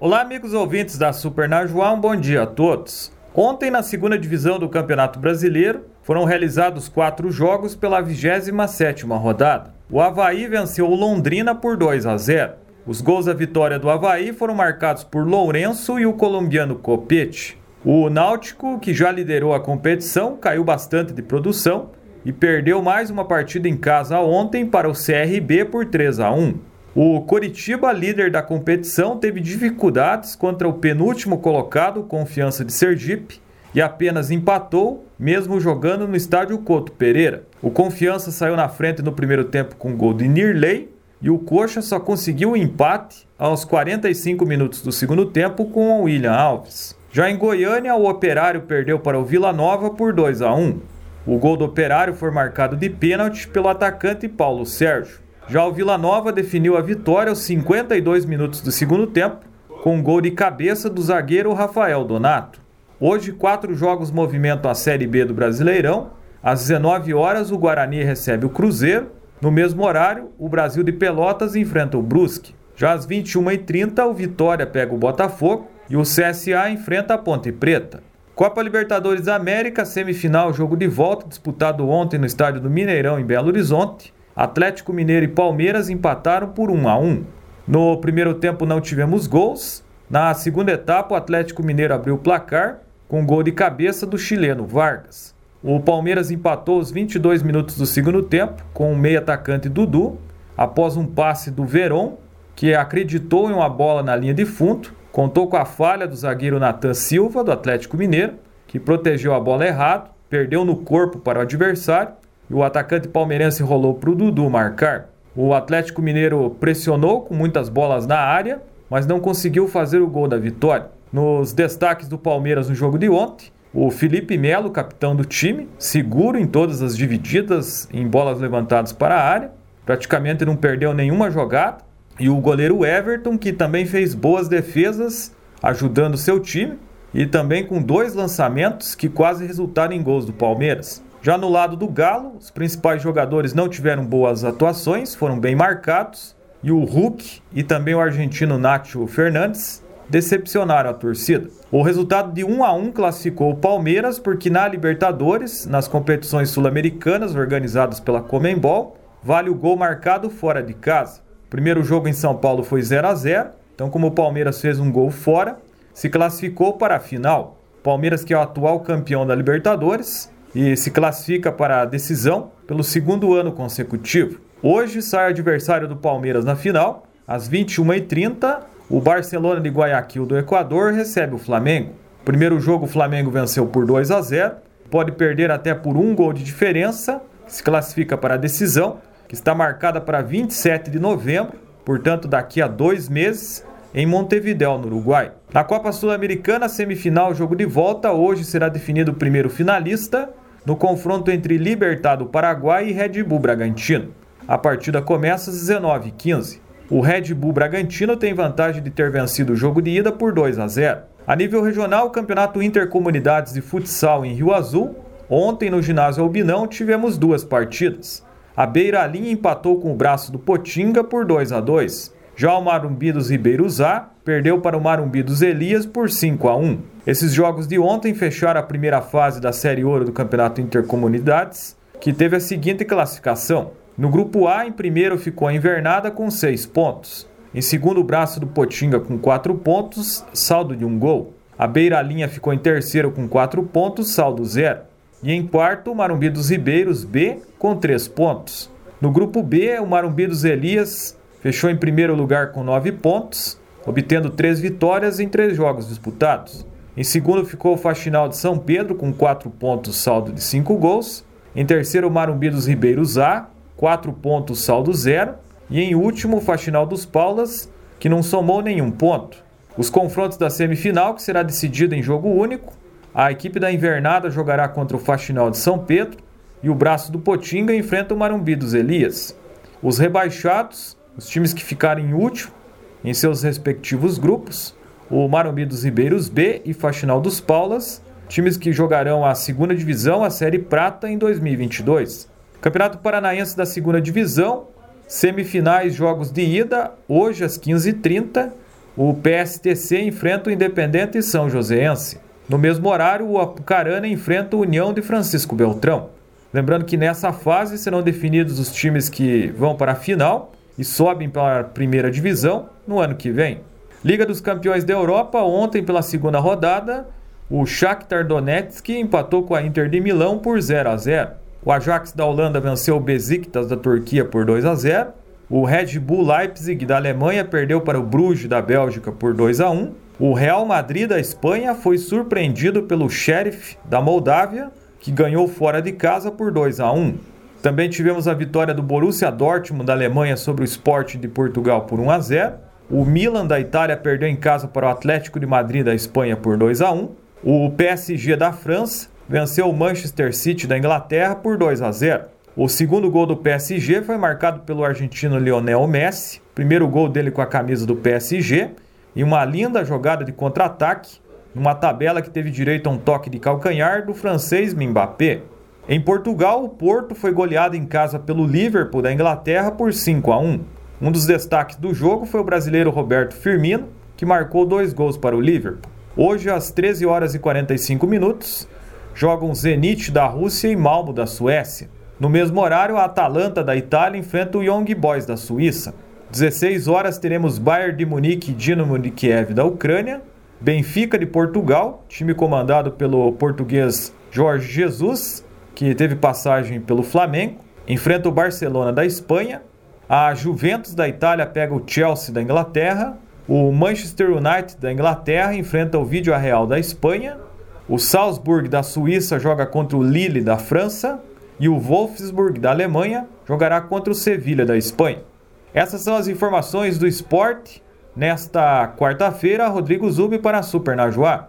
Olá, amigos ouvintes da Super Najuá, um bom dia a todos. Ontem, na segunda divisão do Campeonato Brasileiro, foram realizados quatro jogos pela 27ª rodada. O Havaí venceu o Londrina por 2 a 0. Os gols da vitória do Havaí foram marcados por Lourenço e o colombiano Copete. O Náutico, que já liderou a competição, caiu bastante de produção e perdeu mais uma partida em casa ontem para o CRB por 3 a 1. O Coritiba, líder da competição, teve dificuldades contra o penúltimo colocado, Confiança de Sergipe, e apenas empatou, mesmo jogando no estádio Couto Pereira. O Confiança saiu na frente no primeiro tempo com gol de Nirley e o Coxa só conseguiu o empate aos 45 minutos do segundo tempo com o William Alves. Já em Goiânia, o Operário perdeu para o Vila Nova por 2 a 1. O gol do Operário foi marcado de pênalti pelo atacante Paulo Sérgio. Já o Vila Nova definiu a vitória aos 52 minutos do segundo tempo, com gol de cabeça do zagueiro Rafael Donato. Hoje, quatro jogos movimentam a Série B do Brasileirão. Às 19 horas, o Guarani recebe o Cruzeiro. No mesmo horário, o Brasil de Pelotas enfrenta o Brusque. Já às 21h30, o Vitória pega o Botafogo e o CSA enfrenta a Ponte Preta. Copa Libertadores da América, semifinal, jogo de volta, disputado ontem no estádio do Mineirão, em Belo Horizonte. Atlético Mineiro e Palmeiras empataram por 1 a 1. No primeiro tempo não tivemos gols. Na segunda etapa, o Atlético Mineiro abriu o placar com gol de cabeça do chileno Vargas. O Palmeiras empatou os 22 minutos do segundo tempo com o meio atacante Dudu, após um passe do Veron, que acreditou em uma bola na linha de fundo, contou com a falha do zagueiro Natan Silva, do Atlético Mineiro, que protegeu a bola errado, perdeu no corpo para o adversário o atacante palmeirense rolou para o Dudu marcar. O Atlético Mineiro pressionou com muitas bolas na área, mas não conseguiu fazer o gol da vitória. Nos destaques do Palmeiras no jogo de ontem, o Felipe Melo, capitão do time, seguro em todas as divididas em bolas levantadas para a área, praticamente não perdeu nenhuma jogada. E o goleiro Everton, que também fez boas defesas, ajudando seu time, e também com dois lançamentos que quase resultaram em gols do Palmeiras. Já no lado do Galo, os principais jogadores não tiveram boas atuações, foram bem marcados, e o Hulk e também o argentino Nacho Fernandes decepcionaram a torcida. O resultado de 1 a 1 classificou o Palmeiras porque na Libertadores, nas competições sul-americanas organizadas pela Comembol, vale o gol marcado fora de casa. O primeiro jogo em São Paulo foi 0 a 0, então como o Palmeiras fez um gol fora, se classificou para a final. Palmeiras que é o atual campeão da Libertadores e se classifica para a decisão pelo segundo ano consecutivo. Hoje sai adversário do Palmeiras na final, às 21h30, o Barcelona de Guayaquil do Equador recebe o Flamengo. Primeiro jogo o Flamengo venceu por 2 a 0, pode perder até por um gol de diferença, se classifica para a decisão, que está marcada para 27 de novembro, portanto daqui a dois meses, em Montevideo, no Uruguai. Na Copa Sul-Americana, semifinal, jogo de volta, hoje será definido o primeiro finalista no confronto entre Libertad do Paraguai e Red Bull Bragantino. A partida começa às 19h15. O Red Bull Bragantino tem vantagem de ter vencido o jogo de ida por 2 a 0. A nível regional, o Campeonato Intercomunidades de Futsal em Rio Azul, ontem no ginásio Albinão tivemos duas partidas. A Beira Linha empatou com o braço do Potinga por 2 a 2. Já o Marumbi dos Ribeiros A perdeu para o Marumbi dos Elias por 5 a 1. Esses jogos de ontem fecharam a primeira fase da Série Ouro do Campeonato Intercomunidades, que teve a seguinte classificação. No grupo A, em primeiro ficou a Invernada com 6 pontos. Em segundo, o Braço do Potinga com 4 pontos, saldo de um gol. A Beira Linha ficou em terceiro com 4 pontos, saldo zero. E em quarto, o Marumbi dos Ribeiros B com 3 pontos. No grupo B, o Marumbi dos Elias Fechou em primeiro lugar com nove pontos, obtendo três vitórias em três jogos disputados. Em segundo ficou o Faxinal de São Pedro com quatro pontos, saldo de cinco gols. Em terceiro, o Marumbi dos Ribeiros A, quatro pontos, saldo zero. E em último, o Faxinal dos Paulas, que não somou nenhum ponto. Os confrontos da semifinal, que será decidida em jogo único, a equipe da Invernada jogará contra o Faxinal de São Pedro e o Braço do Potinga enfrenta o Marumbi dos Elias. Os rebaixados os times que ficarem último em seus respectivos grupos, o Marumbi dos Ribeiros B e Faxinal dos Paulas, times que jogarão a segunda divisão, a Série Prata, em 2022. Campeonato Paranaense da segunda divisão, semifinais, jogos de ida, hoje às 15h30. o PSTC enfrenta o Independente São Joséense. No mesmo horário, o Apucarana enfrenta o União de Francisco Beltrão. Lembrando que nessa fase serão definidos os times que vão para a final e sobem para a primeira divisão no ano que vem. Liga dos Campeões da Europa, ontem pela segunda rodada, o Shakhtar Donetsk empatou com a Inter de Milão por 0 a 0. O Ajax da Holanda venceu o Besiktas da Turquia por 2 a 0. O Red Bull Leipzig da Alemanha perdeu para o Bruges da Bélgica por 2 a 1. O Real Madrid da Espanha foi surpreendido pelo Sheriff da Moldávia, que ganhou fora de casa por 2 a 1. Também tivemos a vitória do Borussia Dortmund da Alemanha sobre o Sport de Portugal por 1 a 0. O Milan da Itália perdeu em casa para o Atlético de Madrid da Espanha por 2 a 1. O PSG da França venceu o Manchester City da Inglaterra por 2 a 0. O segundo gol do PSG foi marcado pelo argentino Lionel Messi, primeiro gol dele com a camisa do PSG, e uma linda jogada de contra-ataque, numa tabela que teve direito a um toque de calcanhar do francês Mbappé. Em Portugal, o Porto foi goleado em casa pelo Liverpool da Inglaterra por 5 a 1. Um dos destaques do jogo foi o brasileiro Roberto Firmino, que marcou dois gols para o Liverpool. Hoje, às 13 horas e 45 minutos, jogam Zenit da Rússia e Malmo da Suécia. No mesmo horário, a Atalanta da Itália enfrenta o Young Boys da Suíça. 16 horas teremos Bayern de Munique e Dinamo de Kiev da Ucrânia, Benfica de Portugal, time comandado pelo português Jorge Jesus, que teve passagem pelo Flamengo, enfrenta o Barcelona da Espanha, a Juventus da Itália pega o Chelsea da Inglaterra, o Manchester United da Inglaterra enfrenta o Vídeo Real da Espanha. O Salzburg da Suíça joga contra o Lille da França. E o Wolfsburg da Alemanha jogará contra o Sevilha da Espanha. Essas são as informações do esporte. Nesta quarta-feira, Rodrigo Zubi para a Super Najuá.